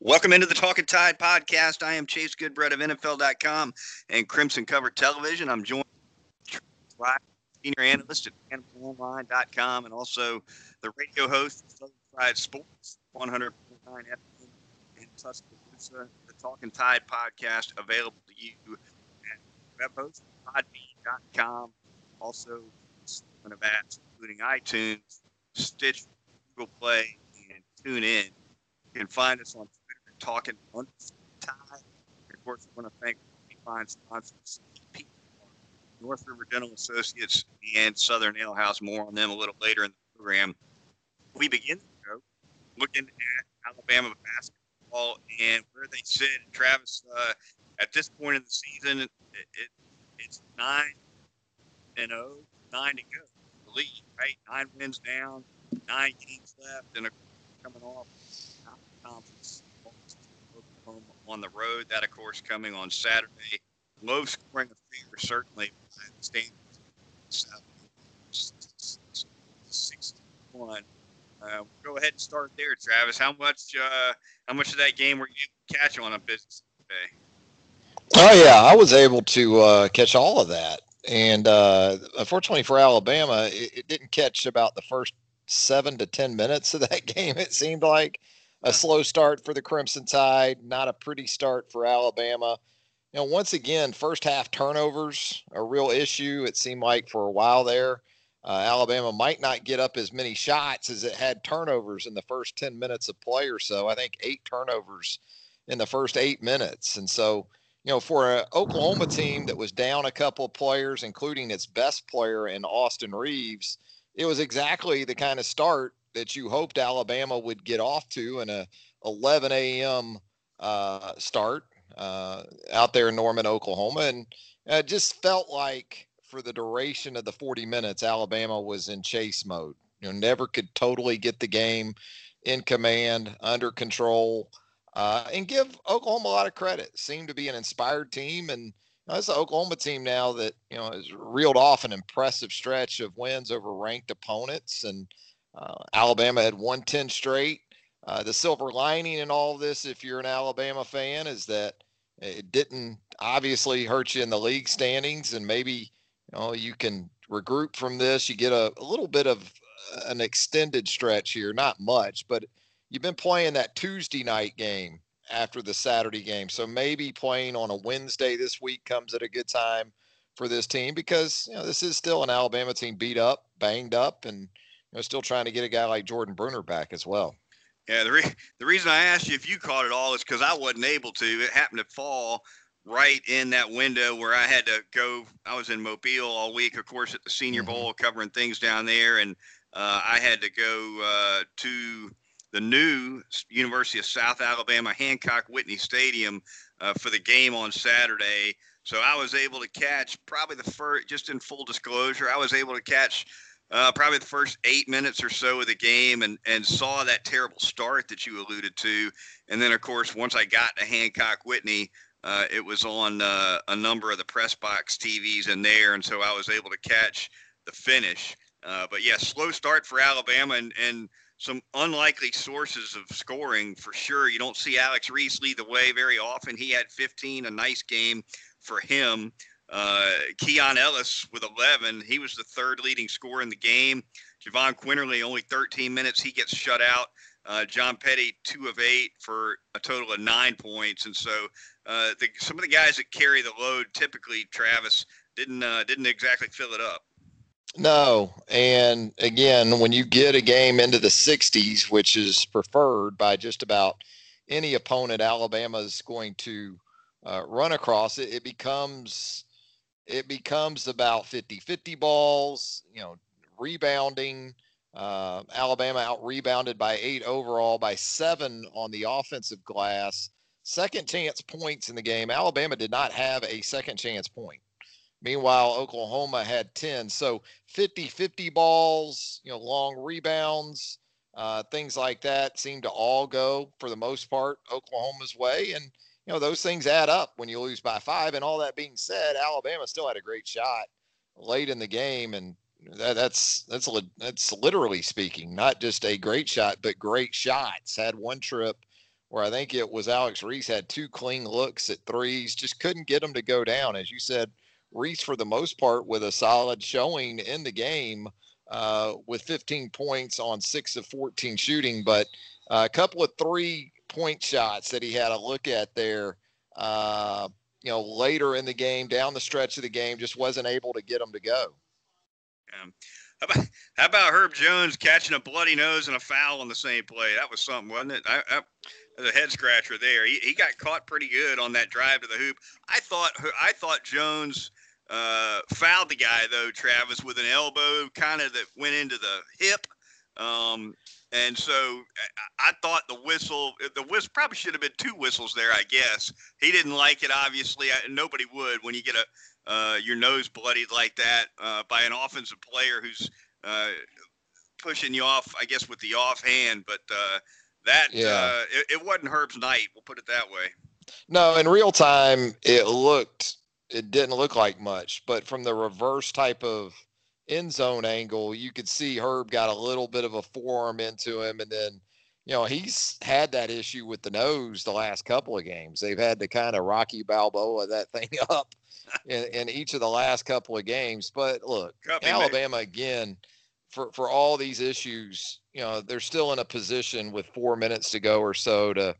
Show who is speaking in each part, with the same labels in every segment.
Speaker 1: Welcome into the Talking Tide podcast. I am Chase Goodbread of NFL.com and Crimson Cover Television. I'm joined by senior analyst at BamaOnline.com and also the radio host of Southern Sports, 100.9 FM in Tuscaloosa. The Talking Tide podcast available to you at web host, podbean.com, also of apps, including iTunes, Stitch, Google Play, and TuneIn. You can find us on talking on time. Of course, I want to thank fine sponsors, North River Dental Associates, and Southern Ale House. More on them a little later in the program. We begin the show looking at Alabama basketball and where they sit. Travis, uh, at this point in the season, it, it, it's nine and zero, oh, nine to go. The lead, right? Nine wins down, nine games left, and coming off conference on the road. That, of course, coming on Saturday. Low scoring affair, certainly. Sixty-one. Uh, go ahead and start there, Travis. How much? Uh, how much of that game were you catch on a business day?
Speaker 2: Oh yeah, I was able to uh, catch all of that, and uh, unfortunately for Alabama, it, it, didn't catch about the first seven to ten minutes of that game. It seemed like a slow start for the Crimson Tide, not a pretty start for Alabama. You know, once again, first half turnovers a real issue. It seemed like for a while there, uh, Alabama might not get up as many shots as it had turnovers in the first 10 minutes of play or so. I think eight turnovers in the first eight minutes. And so, you know, for an Oklahoma team that was down a couple of players, including its best player in Austin Reaves, it was exactly the kind of start that you hoped Alabama would get off to in a 11 a.m. Uh, start uh, out there in Norman, Oklahoma, and it just felt like for the duration of the 40 minutes, Alabama was in chase mode. You know, never could totally get the game in command, under control, uh, and give Oklahoma a lot of credit. Seemed to be an inspired team, and it's the Oklahoma team now that you know has reeled off an impressive stretch of wins over ranked opponents, and uh, Alabama had won 10 straight. Uh, the silver lining in all this, if you're an Alabama fan, is that it didn't obviously hurt you in the league standings, and maybe you know you can regroup from this. You get a, a little bit of an extended stretch here, not much, but you've been playing that Tuesday night game after the Saturday game, so maybe playing on a Wednesday this week comes at a good time for this team because you know this is still an Alabama team beat up, banged up, and you know, still trying to get a guy like Jordan Bruner back as well.
Speaker 1: Yeah, the, re- the reason I asked you if you caught it all is because I wasn't able to. It happened to fall right in that window where I had to go. I was in Mobile all week, of course, at the Senior mm-hmm. Bowl, covering things down there, and uh, I had to go uh, to the new University of South Alabama Hancock Whitney Stadium uh, for the game on Saturday. So I was able to catch probably the first, just in full disclosure, I was able to catch uh, probably the first eight minutes or so of the game and, and saw that terrible start that you alluded to. And then, of course, once I got to Hancock Whitney, uh, it was on uh, a number of the press box TVs in there. And so I was able to catch the finish. Uh, but yeah, slow start for Alabama and, and some unlikely sources of scoring for sure. You don't see Alex Reese lead the way very often. He had 15, a nice game for him. Uh, Keon Ellis with 11. He was the third leading scorer in the game. Jahvon Quinerly, only 13 minutes. He gets shut out. Uh, John Petty, two of eight for a total of nine points. And so uh, the, some of the guys that carry the load typically, Travis, didn't uh, didn't exactly fill it up.
Speaker 2: No, and again, when you get a game into the 60s, which is preferred by just about any opponent Alabama is going to uh, run across, it, it becomes it becomes about 50 50 balls, you know, rebounding. Uh, Alabama out rebounded by eight overall, by seven on the offensive glass. Second chance points in the game. Alabama did not have a second chance point. Meanwhile, Oklahoma had 10. So 50 50 balls, you know, long rebounds, uh, things like that seem to all go for the most part Oklahoma's way. And you know, those things add up when you lose by five. And all that being said, Alabama still had a great shot late in the game, and that, that's that's that's literally speaking, not just a great shot, but great shots. Had one trip where I think it was Alex Reese had two clean looks at threes, just couldn't get them to go down. As you said, Reese, for the most part, with a solid showing in the game uh, with 15 points on six of 14 shooting, but a couple of three point shots that he had a look at there. Uh, you know, later in the game, down the stretch of the game, just wasn't able to get them to go.
Speaker 1: How about, how about Herb Jones catching a bloody nose and a foul on the same play? That was something, wasn't it? I, I, the head scratcher there. He, he got caught pretty good on that drive to the hoop. I thought I thought Jones uh, fouled the guy though, Travis, with an elbow kind of that went into the hip. Um, and so I, thought the whistle, the whistle probably should have been two whistles there. I guess he didn't like it. Obviously, I, nobody would when you get a uh, your nose bloodied like that uh, by an offensive player who's uh, pushing you off. I guess with the offhand, but uh, that yeah. Uh, it, it wasn't Herb's night. We'll put it that way.
Speaker 2: No, in real time, it looked it didn't look like much, but from the reverse type of end zone angle, you could see Herb got a little bit of a forearm into him, and then you know he's had that issue with the nose the last couple of games. They've had to kind of Rocky Balboa that thing up in, in each of the last couple of games. But look, Copy, Alabama man. again for for all these issues, you know, they're still in a position with four minutes to go or so to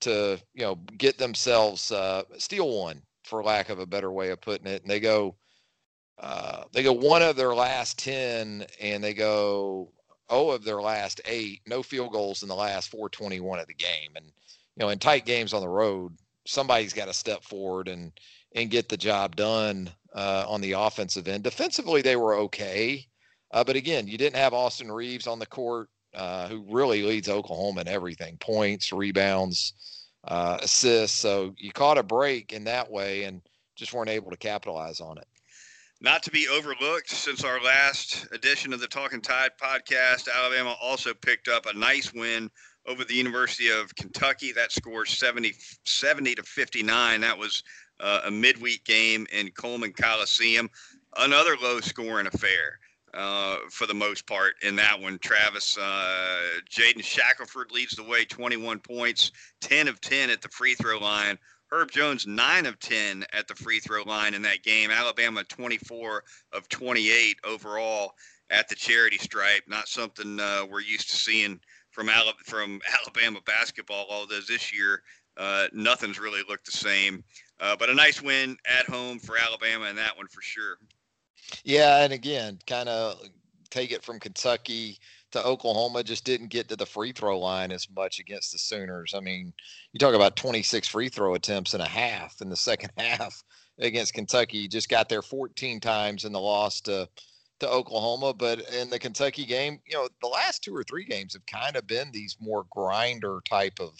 Speaker 2: to you know get themselves uh, steal one, for lack of a better way of putting it. And they go uh, they go one of their last ten, and they go oh of their last eight. No field goals in the last 421 of the game, and you know in tight games on the road, somebody's got to step forward and and get the job done uh, on the offensive end. Defensively, they were okay. Uh, but again, you didn't have Austin Reaves on the court, uh, who really leads Oklahoma in everything points, rebounds, uh, assists. So you caught a break in that way and just weren't able to capitalize on it.
Speaker 1: Not to be overlooked, since our last edition of the Talking Tide podcast, Alabama also picked up a nice win over the University of Kentucky. That score 70, 70 to 59. That was uh, a midweek game in Coleman Coliseum. Another low scoring affair. Uh, for the most part in that one. Travis, uh, Jaden Shackelford leads the way, 21 points, 10 of 10 at the free throw line. Herb Jones, 9 of 10 at the free throw line in that game. Alabama, 24 of 28 overall at the charity stripe. Not something uh, we're used to seeing from, Alabama, from Alabama basketball, although this year uh, nothing's really looked the same. Uh, but a nice win at home for Alabama in that one for sure.
Speaker 2: Yeah, and again, kind of take it from Kentucky to Oklahoma, just didn't get to the free throw line as much against the Sooners. I mean, you talk about 26 free throw attempts and a half in the second half against Kentucky. Just got there 14 times in the loss to to Oklahoma, but in the Kentucky game, you know, the last two or three games have kind of been these more grinder type of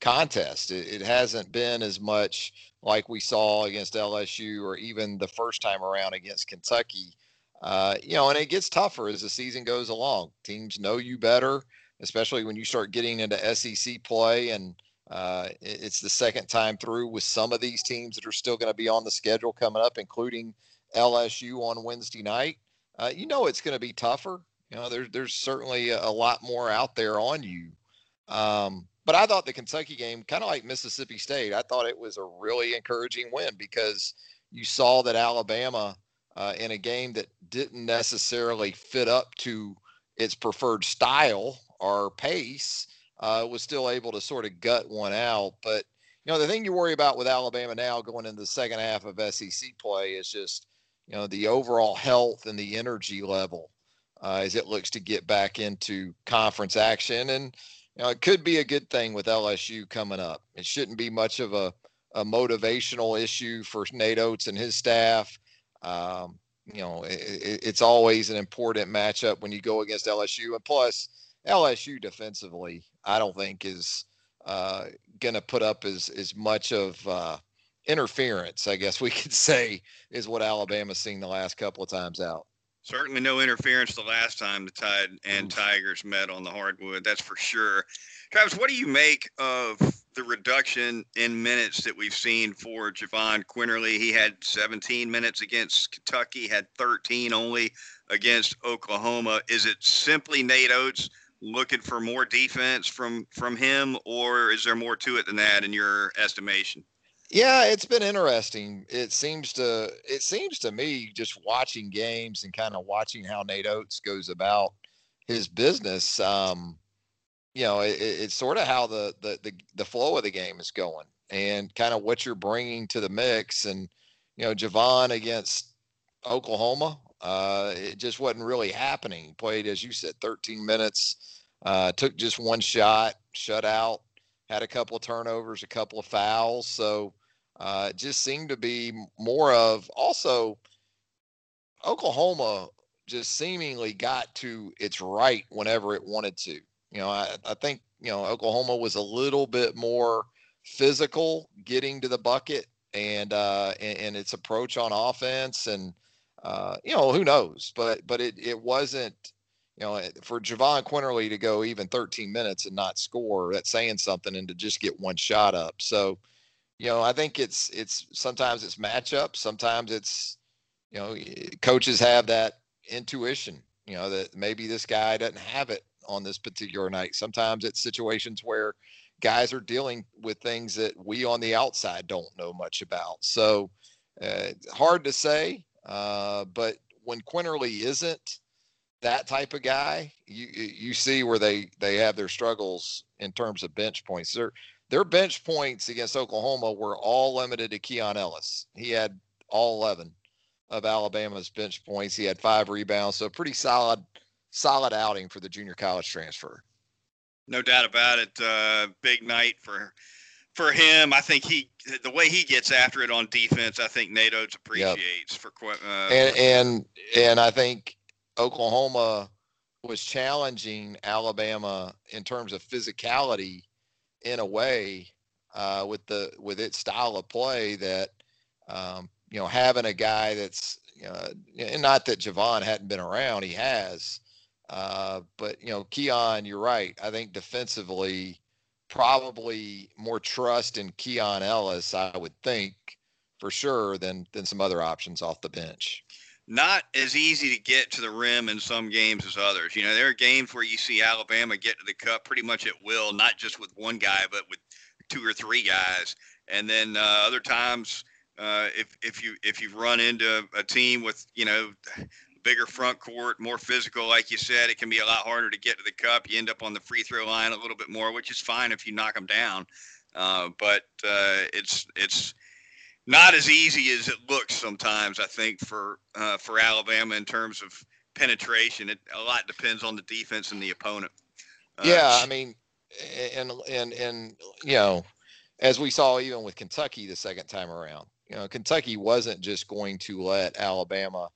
Speaker 2: contest. It, it, hasn't been as much like we saw against LSU or even the first time around against Kentucky. Uh, you know, and it gets tougher as the season goes along. Teams know you better, especially when you start getting into SEC play. And uh, it's the second time through with some of these teams that are still going to be on the schedule coming up, including LSU on Wednesday night. Uh, you know, it's going to be tougher. You know, there's there's certainly a, lot more out there on you. Um, but I thought the Kentucky game, kind of like Mississippi State, I thought it was a really encouraging win because you saw that Alabama, uh, in a game that didn't necessarily fit up to its preferred style or pace, uh, was still able to sort of gut one out. But you know, the thing you worry about with Alabama now going into the second half of SEC play is just you know the overall health and the energy level uh, as it looks to get back into conference action and you know, it could be a good thing with LSU coming up. It shouldn't be much of a, a motivational issue for Nate Oats and his staff. Um, you know, it, it's always an important matchup when you go against LSU. And plus, LSU defensively, I don't think is uh, going to put up as, as much of uh, interference, I guess we could say, is what Alabama's seen the last couple of times out.
Speaker 1: Certainly no interference the last time the Tide and Tigers met on the hardwood. That's for sure. Travis, what do you make of the reduction in minutes that we've seen for Jahvon Quinerly? He had 17 minutes against Kentucky, had 13 only against Oklahoma. Is it simply Nate Oats looking for more defense from from him, or is there more to it than that in your estimation?
Speaker 2: Yeah, it's been interesting. It seems to it seems to me just watching games and kind of watching how Nate Oats goes about his business. Um, you know, it, it's sort of how the, the the the flow of the game is going, and kind of what you're bringing to the mix. And you know, Jahvon against Oklahoma, uh, it just wasn't really happening. He played, as you said, 13 minutes, uh, took just one shot, shut out, had a couple of turnovers, a couple of fouls. So uh, it just seemed to be more of also Oklahoma just seemingly got to its right whenever it wanted to. You know, I, I think, you know, Oklahoma was a little bit more physical getting to the bucket and uh and, and its approach on offense and uh you know who knows but but it it wasn't you know for Jahvon Quinerly to go even 13 minutes and not score that's saying something and to just get one shot up so you know I think it's it's sometimes it's matchup sometimes it's you know coaches have that intuition you know that maybe this guy doesn't have it on this particular night sometimes it's situations where guys are dealing with things that we on the outside don't know much about. So uh, hard to say, uh, but when Quinerly isn't that type of guy, you you see where they they have their struggles in terms of bench points. Their their bench points against Oklahoma were all limited to Keon Ellis. He had all 11 of Alabama's bench points. He had five rebounds, so pretty solid solid outing for the junior college transfer.
Speaker 1: No doubt about it. Uh, big night for for him. I think he the way he gets after it on defense. I think Nate Oats appreciates yep. for uh,
Speaker 2: and and and I think Oklahoma was challenging Alabama in terms of physicality in a way uh, with the with its style of play that um, you know having a guy that's you know, and not that Jahvon hadn't been around, he has, uh, but you know, Keon, you're right. I think defensively, probably more trust in Keon Ellis, I would think, for sure, than than some other options off the bench.
Speaker 1: Not as easy to get to the rim in some games as others. You know, there are games where you see Alabama get to the cup pretty much at will, not just with one guy, but with two or three guys. And then uh, other times, uh, if if you if you run into a team with you know bigger front court, more physical, like you said. It can be a lot harder to get to the cup. You end up on the free throw line a little bit more, which is fine if you knock them down. Uh, but uh, it's it's not as easy as it looks sometimes. I think for uh, for Alabama in terms of penetration, it a lot depends on the defense and the opponent.
Speaker 2: Uh, yeah, I mean, and and and you know, as we saw even with Kentucky the second time around, you know, Kentucky wasn't just going to let Alabama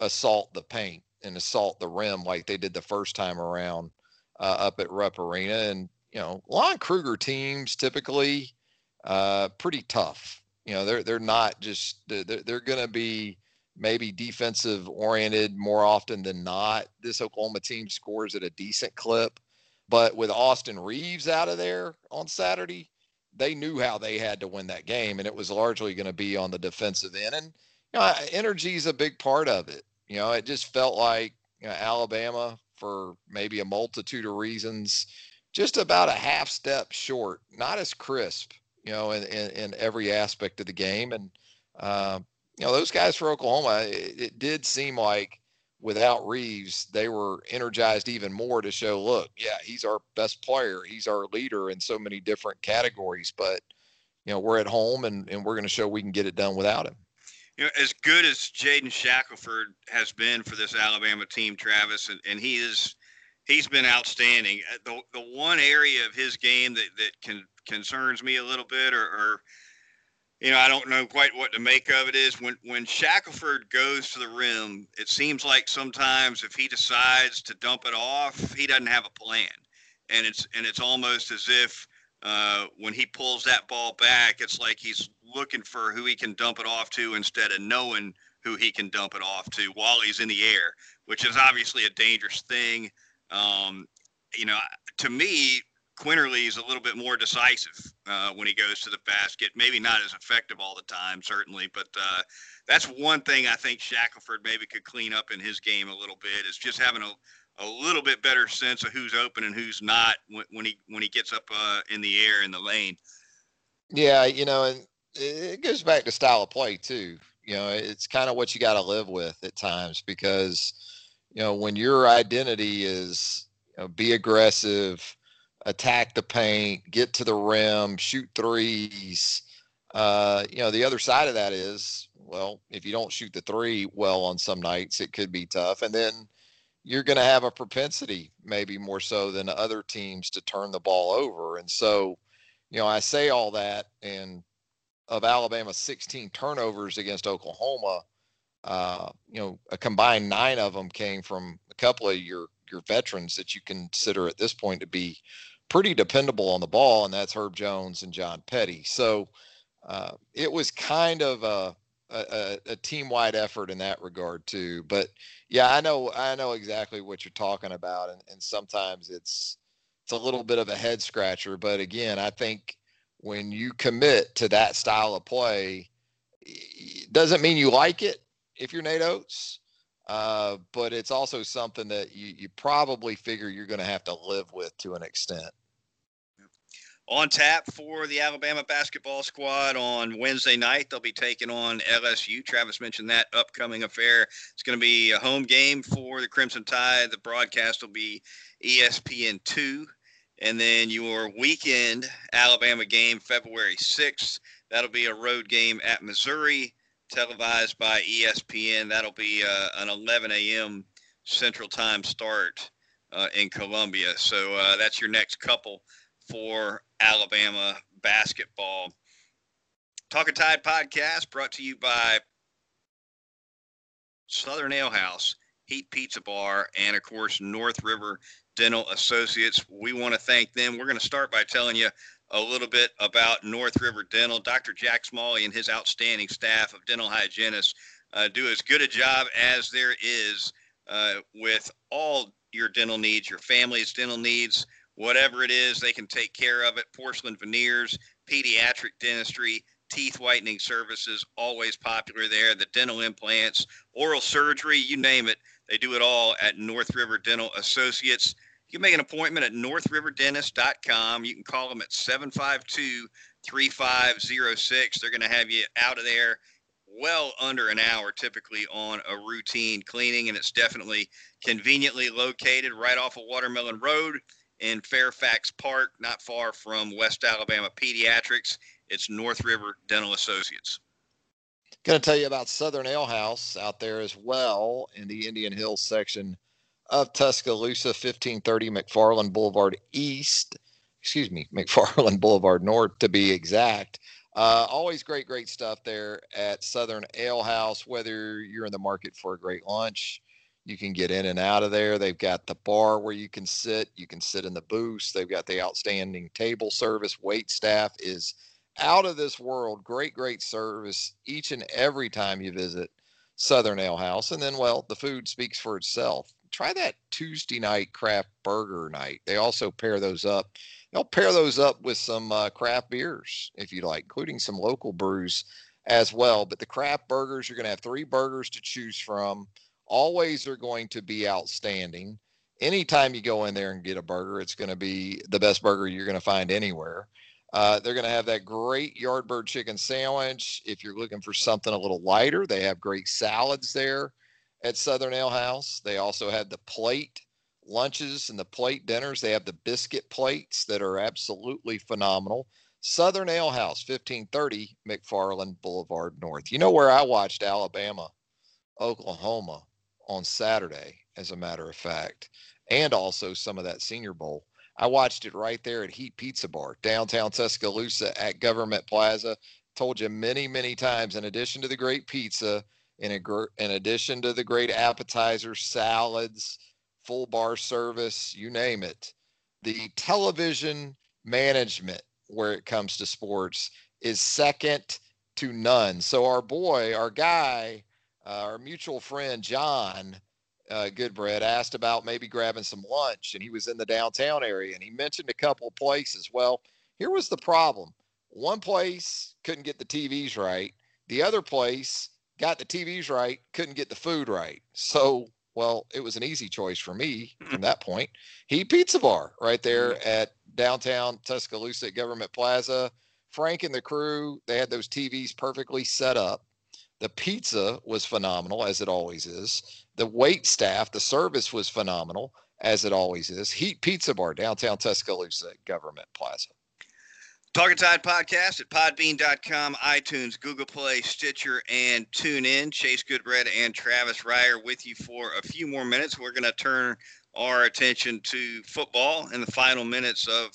Speaker 2: assault the paint and assault the rim like they did the first time around uh, up at Rupp Arena. And, you know, Lon Kruger teams typically uh, pretty tough. You know, they're, they're not just, they're, they're going to be maybe defensive oriented more often than not. This Oklahoma team scores at a decent clip. But with Austin Reaves out of there on Saturday, they knew how they had to win that game, and it was largely going to be on the defensive end. And you know, energy is a big part of it. You know, it just felt like you know, Alabama, for maybe a multitude of reasons, just about a half step short, not as crisp, you know, in, in, in every aspect of the game. And, uh, you know, those guys for Oklahoma, it, it, did seem like without Reaves, they were energized even more to show, look, yeah, he's our best player. He's our leader in so many different categories. But, you know, we're at home and, and we're going to show we can get it done without him
Speaker 1: you know, as good as Jaden Shackelford has been for this Alabama team, Travis, and, and he is he's been outstanding. Uh, the the one area of his game that that can concerns me a little bit, or, or you know, I don't know quite what to make of it is when when Shackelford goes to the rim, it seems like sometimes if he decides to dump it off, he doesn't have a plan, and it's and it's almost as if uh, when he pulls that ball back, it's like he's looking for who he can dump it off to instead of knowing who he can dump it off to while he's in the air, which is obviously a dangerous thing. Um, you know, to me, Quinerly is a little bit more decisive uh, when he goes to the basket. Maybe not as effective all the time, certainly, but uh, that's one thing I think Shackelford maybe could clean up in his game a little bit is just having a, a little bit better sense of who's open and who's not when, when he when he gets up uh, in the air in the lane.
Speaker 2: Yeah, you know, and it goes back to style of play too. You know, it's kind of what you got to live with at times because you know when your identity is you know, be aggressive, attack the paint, get to the rim, shoot threes. Uh, you know, the other side of that is, well, if you don't shoot the three well on some nights, it could be tough. And then you're going to have a propensity, maybe more so than other teams, to turn the ball over. And so, you know, I say all that, and of Alabama's 16 turnovers against Oklahoma, uh, you know, a combined nine of them came from a couple of your your veterans that you consider at this point to be pretty dependable on the ball, and that's Herb Jones and John Petty. So uh, it was kind of a, a, a team-wide effort in that regard too. But yeah, I know I know exactly what you're talking about, and, and sometimes it's it's a little bit of a head scratcher. But again, I think when you commit to that style of play, doesn't mean you like it if you're Nate Oats. Uh, but it's also something that you, you probably figure you're going to have to live with to an extent.
Speaker 1: On tap for the Alabama basketball squad on Wednesday night. They'll be taking on LSU. Travis mentioned that upcoming affair. It's going to be a home game for the Crimson Tide. The broadcast will be ESPN2. And then your weekend Alabama game, February 6th. That'll be a road game at Missouri televised by ESPN. That'll be uh, an 11 a.m. Central Time start uh, in Columbia. So uh, that's your next couple for Alabama basketball. Talking Tide podcast brought to you by Southern Ale House, Heat Pizza Bar, and of course North River Dental Associates. We want to thank them. We're going to start by telling you a little bit about North River Dental. Dr. Jack Smalley and his outstanding staff of dental hygienists uh, do as good a job as there is uh, with all your dental needs, your family's dental needs, whatever it is, they can take care of it. Porcelain veneers, pediatric dentistry, teeth whitening services, always popular there. The dental implants, oral surgery, you name it, they do it all at North River Dental Associates. You can make an appointment at northriverdentist.com. You can call them at 752 3506. They're going to have you out of there well under an hour typically on a routine cleaning, and it's definitely conveniently located right off of Watermelon Road in Fairfax Park, not far from West Alabama Pediatrics. It's North River Dental Associates.
Speaker 2: Going to tell you about Southern Ale House out there as well in the Indian Hills section of Tuscaloosa, 1530 McFarland Boulevard East. Excuse me, McFarland Boulevard North to be exact. Uh, always great, great stuff there at Southern Ale House. Whether you're in the market for a great lunch, you can get in and out of there. They've got the bar where you can sit. You can sit in the booths. They've got the outstanding table service. Wait staff is out of this world. Great, great service each and every time you visit Southern Ale House. And then, well, the food speaks for itself try that Tuesday night craft burger night. They also pair those up. They'll pair those up with some uh, craft beers if you like, including some local brews as well. But the craft burgers, you're going to have three burgers to choose from. Always are going to be outstanding. Anytime you go in there and get a burger, it's going to be the best burger you're going to find anywhere. Uh, they're going to have that great Yardbird chicken sandwich. If you're looking for something a little lighter, they have great salads there at Southern Ale House. They also had the plate lunches and the plate dinners. They have the biscuit plates that are absolutely phenomenal. Southern Ale House, 1530 McFarland Boulevard North. You know where I watched Alabama, Oklahoma on Saturday, as a matter of fact, and also some of that Senior Bowl. I watched it right there at Heat Pizza Bar, downtown Tuscaloosa at Government Plaza. Told you many, many times, in addition to the great pizza, in, a, in addition to the great appetizers, salads, full bar service, you name it, the television management where it comes to sports is second to none. So our boy, our guy, uh, our mutual friend John uh, Goodbread asked about maybe grabbing some lunch, and he was in the downtown area, and he mentioned a couple of places. Well, here was the problem: one place couldn't get the TVs right, the other place got the TVs right, couldn't get the food right. So Well, it was an easy choice for me from that point. Heat Pizza Bar right there mm-hmm. at downtown Tuscaloosa Government Plaza. Frank and the crew, they had those TVs perfectly set up. The pizza was phenomenal, as it always is. The wait staff, the service was phenomenal, as it always is. Heat Pizza Bar, downtown Tuscaloosa Government Plaza.
Speaker 1: Talking Tide Podcast at podbean.com, iTunes, Google Play, Stitcher, and TuneIn. Chase Goodbread and Travis Reier with you for a few more minutes. We're going to turn our attention to football in the final minutes of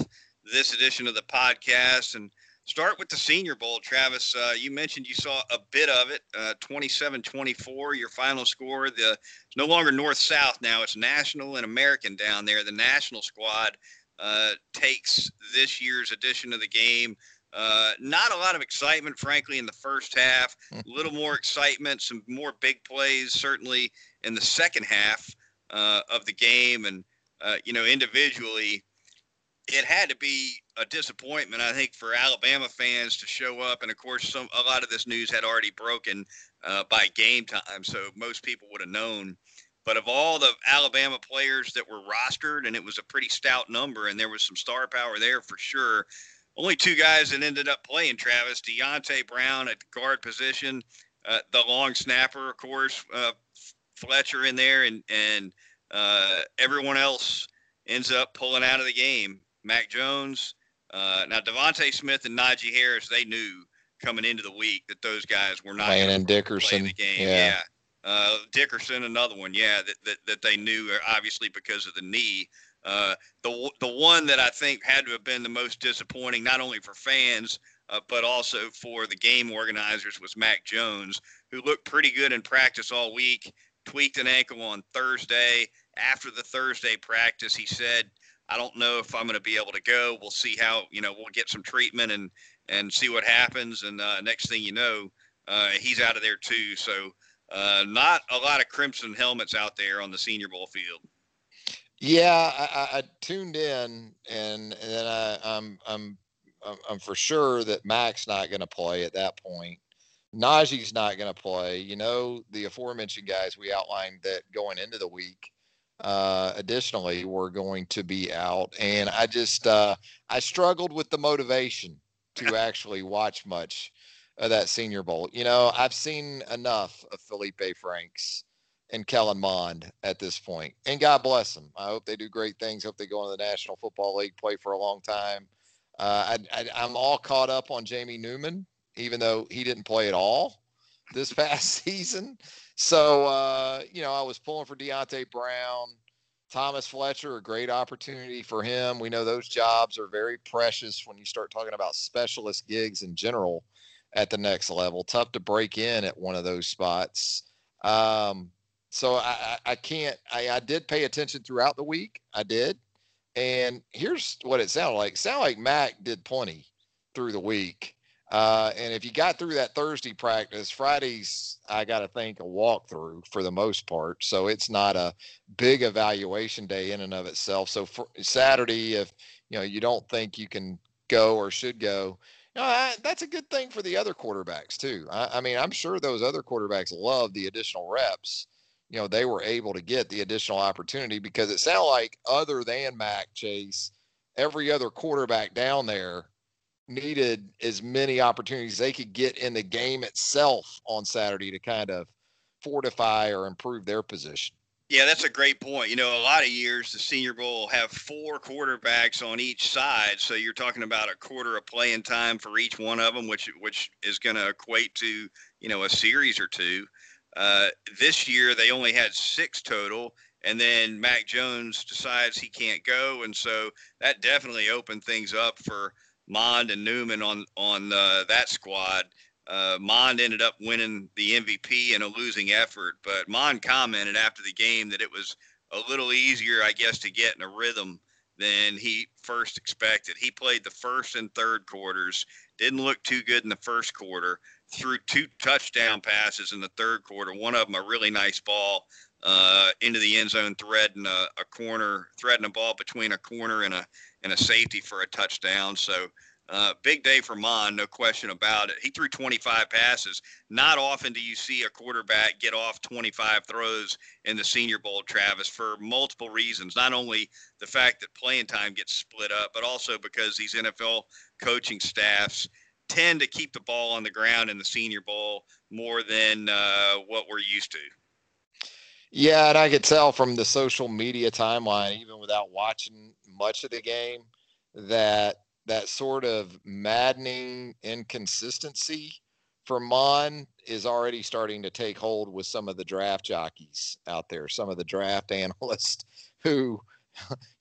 Speaker 1: this edition of the podcast. And start with the Senior Bowl. Travis, uh, you mentioned you saw a bit of it, uh, 27-24, your final score. The it's no longer north-south now; it's national and American down there. The national squad uh, takes this year's edition of the game. Uh, not a lot of excitement, frankly, in the first half. A little more excitement, some more big plays, certainly in the second half uh, of the game. And uh, you know, individually, it had to be a disappointment, I think, for Alabama fans to show up. And of course, some a lot of this news had already broken uh, by game time, so most people would have known. But of all the Alabama players that were rostered, and it was a pretty stout number, and there was some star power there for sure. Only two guys that ended up playing Travis Deonte Brown at guard position, uh, the long snapper, of course, uh, Fletcher in there, and and uh, everyone else ends up pulling out of the game. Mac Jones. Uh, now DeVonta Smith and Najee Harris, they knew coming into the week that those guys were not
Speaker 2: playing in Dickerson.
Speaker 1: the game. Yeah. yeah. Uh, Dickerson, another one, yeah, that, that, that they knew uh, obviously because of the knee. Uh, the the one that I think had to have been the most disappointing, not only for fans uh, but also for the game organizers, was Mac Jones, who looked pretty good in practice all week. Tweaked an ankle on Thursday. After the Thursday practice, he said I don't know if I'm going to be able to go. We'll see how you know we'll get some treatment and and see what happens. And uh, next thing you know, uh, he's out of there too. So uh, not a lot of crimson helmets out there on the Senior Bowl field.
Speaker 2: Yeah, I, I tuned in, and, and then I, I'm I'm I'm for sure that Mac's not going to play at that point. Najee's not going to play. You know, the aforementioned guys we outlined that going into the week uh, additionally were going to be out. And I just, uh, I struggled with the motivation to actually watch much of that Senior Bowl. You know, I've seen enough of Feleipe Franks and Kellen Mond at this point, and God bless them. I hope they do great things. Hope they go into the National Football League, play for a long time. Uh, I, I, I'm all caught up on Jamie Newman, even though he didn't play at all this past season. So, uh, you know, I was pulling for Deonte Brown, Thomas Fletcher, a great opportunity for him. We know those jobs are very precious when you start talking about specialist gigs in general at the next level. Tough to break in at one of those spots. Um, so I, I can't, I, I did pay attention throughout the week. I did. And here's what it sounded like. It sounded like Mac did plenty through the week. Uh, and if you got through that Thursday practice, Fridays, I got to think a walkthrough for the most part. So it's not a big evaluation day in and of itself. So for Saturday, if you know you don't think you can go or should go, know, I, that's a good thing for the other quarterbacks too. I, I mean, I'm sure those other quarterbacks love the additional reps. You know, they were able to get the additional opportunity because it sounded like other than Mac Chase, every other quarterback down there needed as many opportunities they could get in the game itself on Saturday to kind of fortify or improve their position.
Speaker 1: Yeah, that's a great point. You know, a lot of years the Senior Bowl have four quarterbacks on each side, so you're talking about a quarter of playing time for each one of them, which which is going to equate to you know a series or two. Uh, this year they only had six total, and then Mac Jones decides he can't go, and so that definitely opened things up for Mond and Newman on on uh, that squad. Uh, Mond ended up winning the MVP in a losing effort, but Mond commented after the game that it was a little easier, I guess, to get in a rhythm than he first expected. He played the first and third quarters, didn't look too good in the first quarter, threw two touchdown passes in the third quarter. One of them a really nice ball uh, into the end zone, threading a, a corner, threading a ball between a corner and a and a safety for a touchdown. So Uh, big day for Mond, no question about it. He threw 25 passes. Not often do you see a quarterback get off 25 throws in the Senior Bowl, Travis, for multiple reasons. Not only the fact that playing time gets split up, but also because these NFL coaching staffs tend to keep the ball on the ground in the Senior Bowl more than uh, what we're used to.
Speaker 2: Yeah, and I could tell from the social media timeline, even without watching much of the game, that that sort of maddening inconsistency for Mond is already starting to take hold with some of the draft jockeys out there, some of the draft analysts who,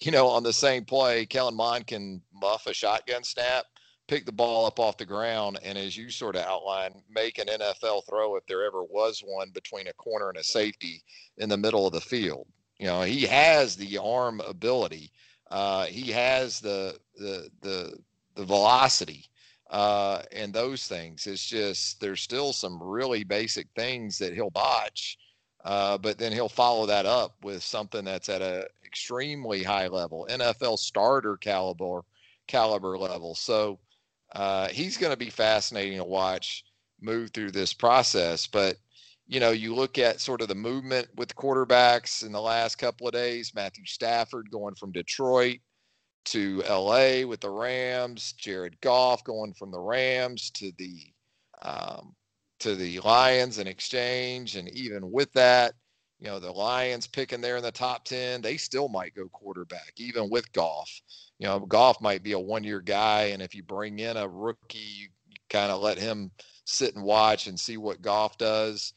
Speaker 2: you know, on the same play, Kellen Mond can muff a shotgun snap, pick the ball up off the ground, and as you sort of outlined, make an NFL throw if there ever was one between a corner and a safety in the middle of the field. You know, he has the arm ability uh, he has the the the the velocity uh, and those things. It's just there's still some really basic things that he'll botch, uh, but then he'll follow that up with something that's at a extremely high level, NFL starter caliber caliber level. So uh, he's going to be fascinating to watch move through this process, but you know, you look at sort of the movement with quarterbacks in the last couple of days. Matthew Stafford going from Detroit to LA with the Rams. Jared Goff going from the Rams to the um, to the Lions in exchange, and even with that, you know, the Lions picking there in the top ten, they still might go quarterback, even with Goff. You know, Goff might be a one-year guy, and if you bring in a rookie, you, kind of let him sit and watch and see what Goff does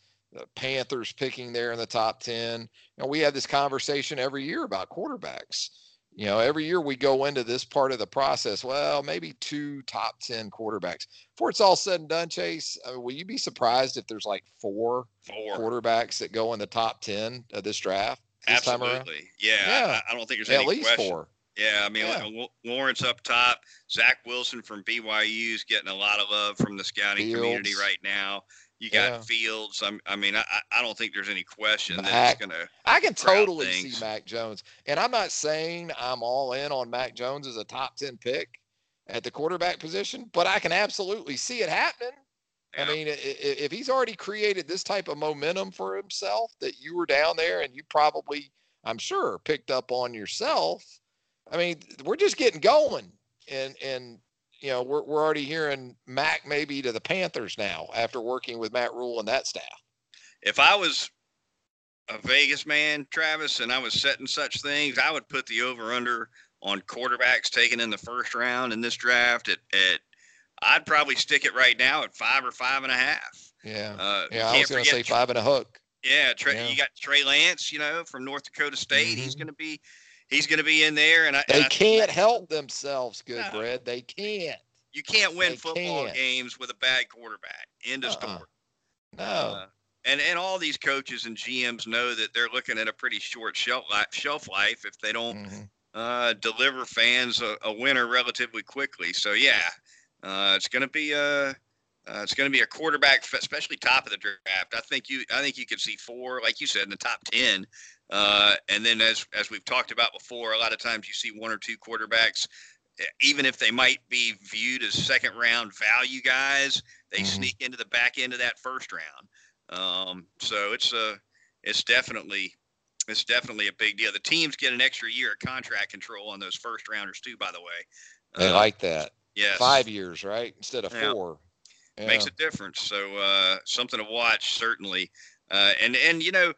Speaker 2: Panthers picking there in the top 10. You know, we have this conversation every year about quarterbacks. You know, every year we go into this part of the process. Well, maybe two top 10 quarterbacks. Before it's all said and done, Chase, uh, will you be surprised if there's like four, four quarterbacks that go in the top 10 of this draft? This
Speaker 1: Absolutely. Yeah. yeah. I, I, don't think there's At any least question. four. Yeah, I mean yeah. Lawrence up top, Zach Wilson from BYU is getting a lot of love from the scouting Fields. community right now. You got yeah. Fields. I'm, i mean, I, I don't think there's any question Mac, that it's going to.
Speaker 2: I can totally see Mac Jones, and I'm not saying I'm all in on Mac Jones as a top ten pick at the quarterback position, but I can absolutely see it happening. Yeah. I mean, if he's already created this type of momentum for himself, that you were down there and you probably, I'm sure, picked up on yourself. I mean, we're just getting going, and and you know, we're, we're already hearing Mac maybe to the Panthers now after working with Matt Rhule and that staff.
Speaker 1: If I was a Vegas man, Travis, and I was setting such things, I would put the over under on quarterbacks taken in the first round in this draft at, at I'd probably stick it right now at five or five and a half.
Speaker 2: Yeah. Uh, yeah, I was going to say five and a hook.
Speaker 1: Yeah, Trey, yeah, you got Trey Lance, you know, from North Dakota State. Mm-hmm. He's going to be he's going to be in there, and I,
Speaker 2: they
Speaker 1: and
Speaker 2: I can't help themselves. Good no. bread, they can't.
Speaker 1: You can't win they football can't. games with a bad quarterback. End of uh-uh. story.
Speaker 2: No. Uh,
Speaker 1: and and all these coaches and GMs know that they're looking at a pretty short shelf life, shelf life if they don't mm-hmm. uh, deliver fans a, a, winner relatively quickly. So yeah, uh, it's going to be a uh, it's going to be a quarterback, especially top of the draft. I think you I think you could see four, like you said, in the top ten uh, and then, as as we've talked about before, a lot of times you see one or two quarterbacks, even if they might be viewed as second round value guys, they mm-hmm. sneak into the back end of that first round. Um, so it's a it's definitely it's definitely a big deal. The teams get an extra year of contract control on those first rounders too. By the way,
Speaker 2: they uh, like that.
Speaker 1: Yeah,
Speaker 2: five years, right, instead of yeah. four.
Speaker 1: Yeah. Makes a difference. So uh, something to watch certainly. Uh, and and you know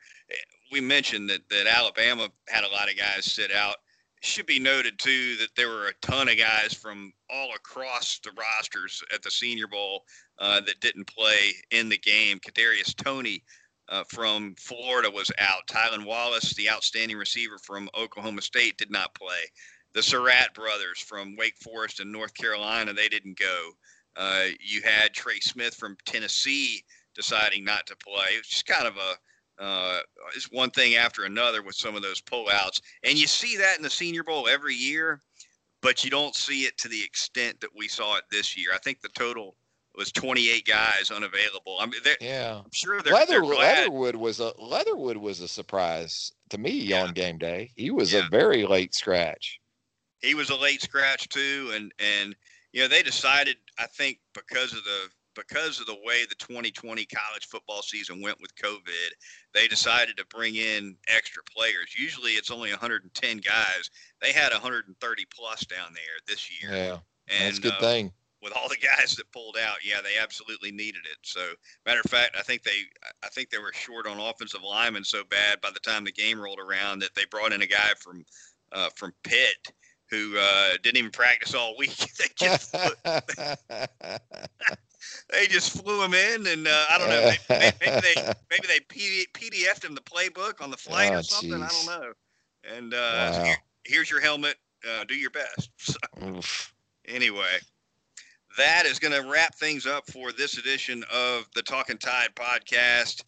Speaker 1: we mentioned that that Alabama had a lot of guys sit out. It should be noted too that there were a ton of guys from all across the rosters at the Senior Bowl uh, that didn't play in the game. Kadarius Toney uh, from Florida was out. Tylan Wallace, the outstanding receiver from Oklahoma State, did not play. The Surratt brothers from Wake Forest and North Carolina, they didn't go. Uh, you had Trey Smith from Tennessee deciding not to play. It's just kind of a uh, it's one thing after another with some of those pullouts, and you see that in the Senior Bowl every year, but you don't see it to the extent that we saw it this year. I think the total was 28 guys unavailable. I mean, yeah, I'm sure they're,
Speaker 2: Leather,
Speaker 1: they're
Speaker 2: Leatherwood was a Leatherwood was a surprise to me yeah. on game day. He was yeah. a very late scratch.
Speaker 1: He was a late scratch too, and and you know, they decided, I think, because of the because of the way the 2020 college football season went with COVID, they decided to bring in extra players. Usually it's only 110 guys. They had 130 plus down there this year.
Speaker 2: Yeah,
Speaker 1: and,
Speaker 2: that's a good
Speaker 1: uh,
Speaker 2: thing.
Speaker 1: With all the guys that pulled out, yeah, they absolutely needed it. So, matter of fact, I think they, I think they were short on offensive linemen so bad by the time the game rolled around that they brought in a guy from, uh, from Pitt who uh, didn't even practice all week. they just they just flew him in, and uh, I don't know. Maybe, maybe they maybe they PDF'd him the playbook on the flight oh, or something. Geez. I don't know. And uh, wow. so here, here's your helmet. Uh, do your best. So, anyway, that is going to wrap things up for this edition of the Talking Tide podcast.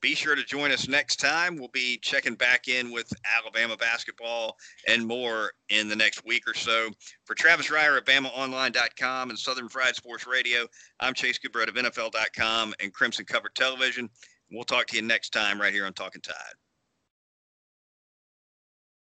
Speaker 1: Be sure to join us next time. We'll be checking back in with Alabama basketball and more in the next week or so. For Travis Reier at BamaOnline.com and Southern Fried Sports Radio, I'm Chase Goodbread of NFL.com and Crimson Cover Television. We'll talk to you next time right here on Talking Tide.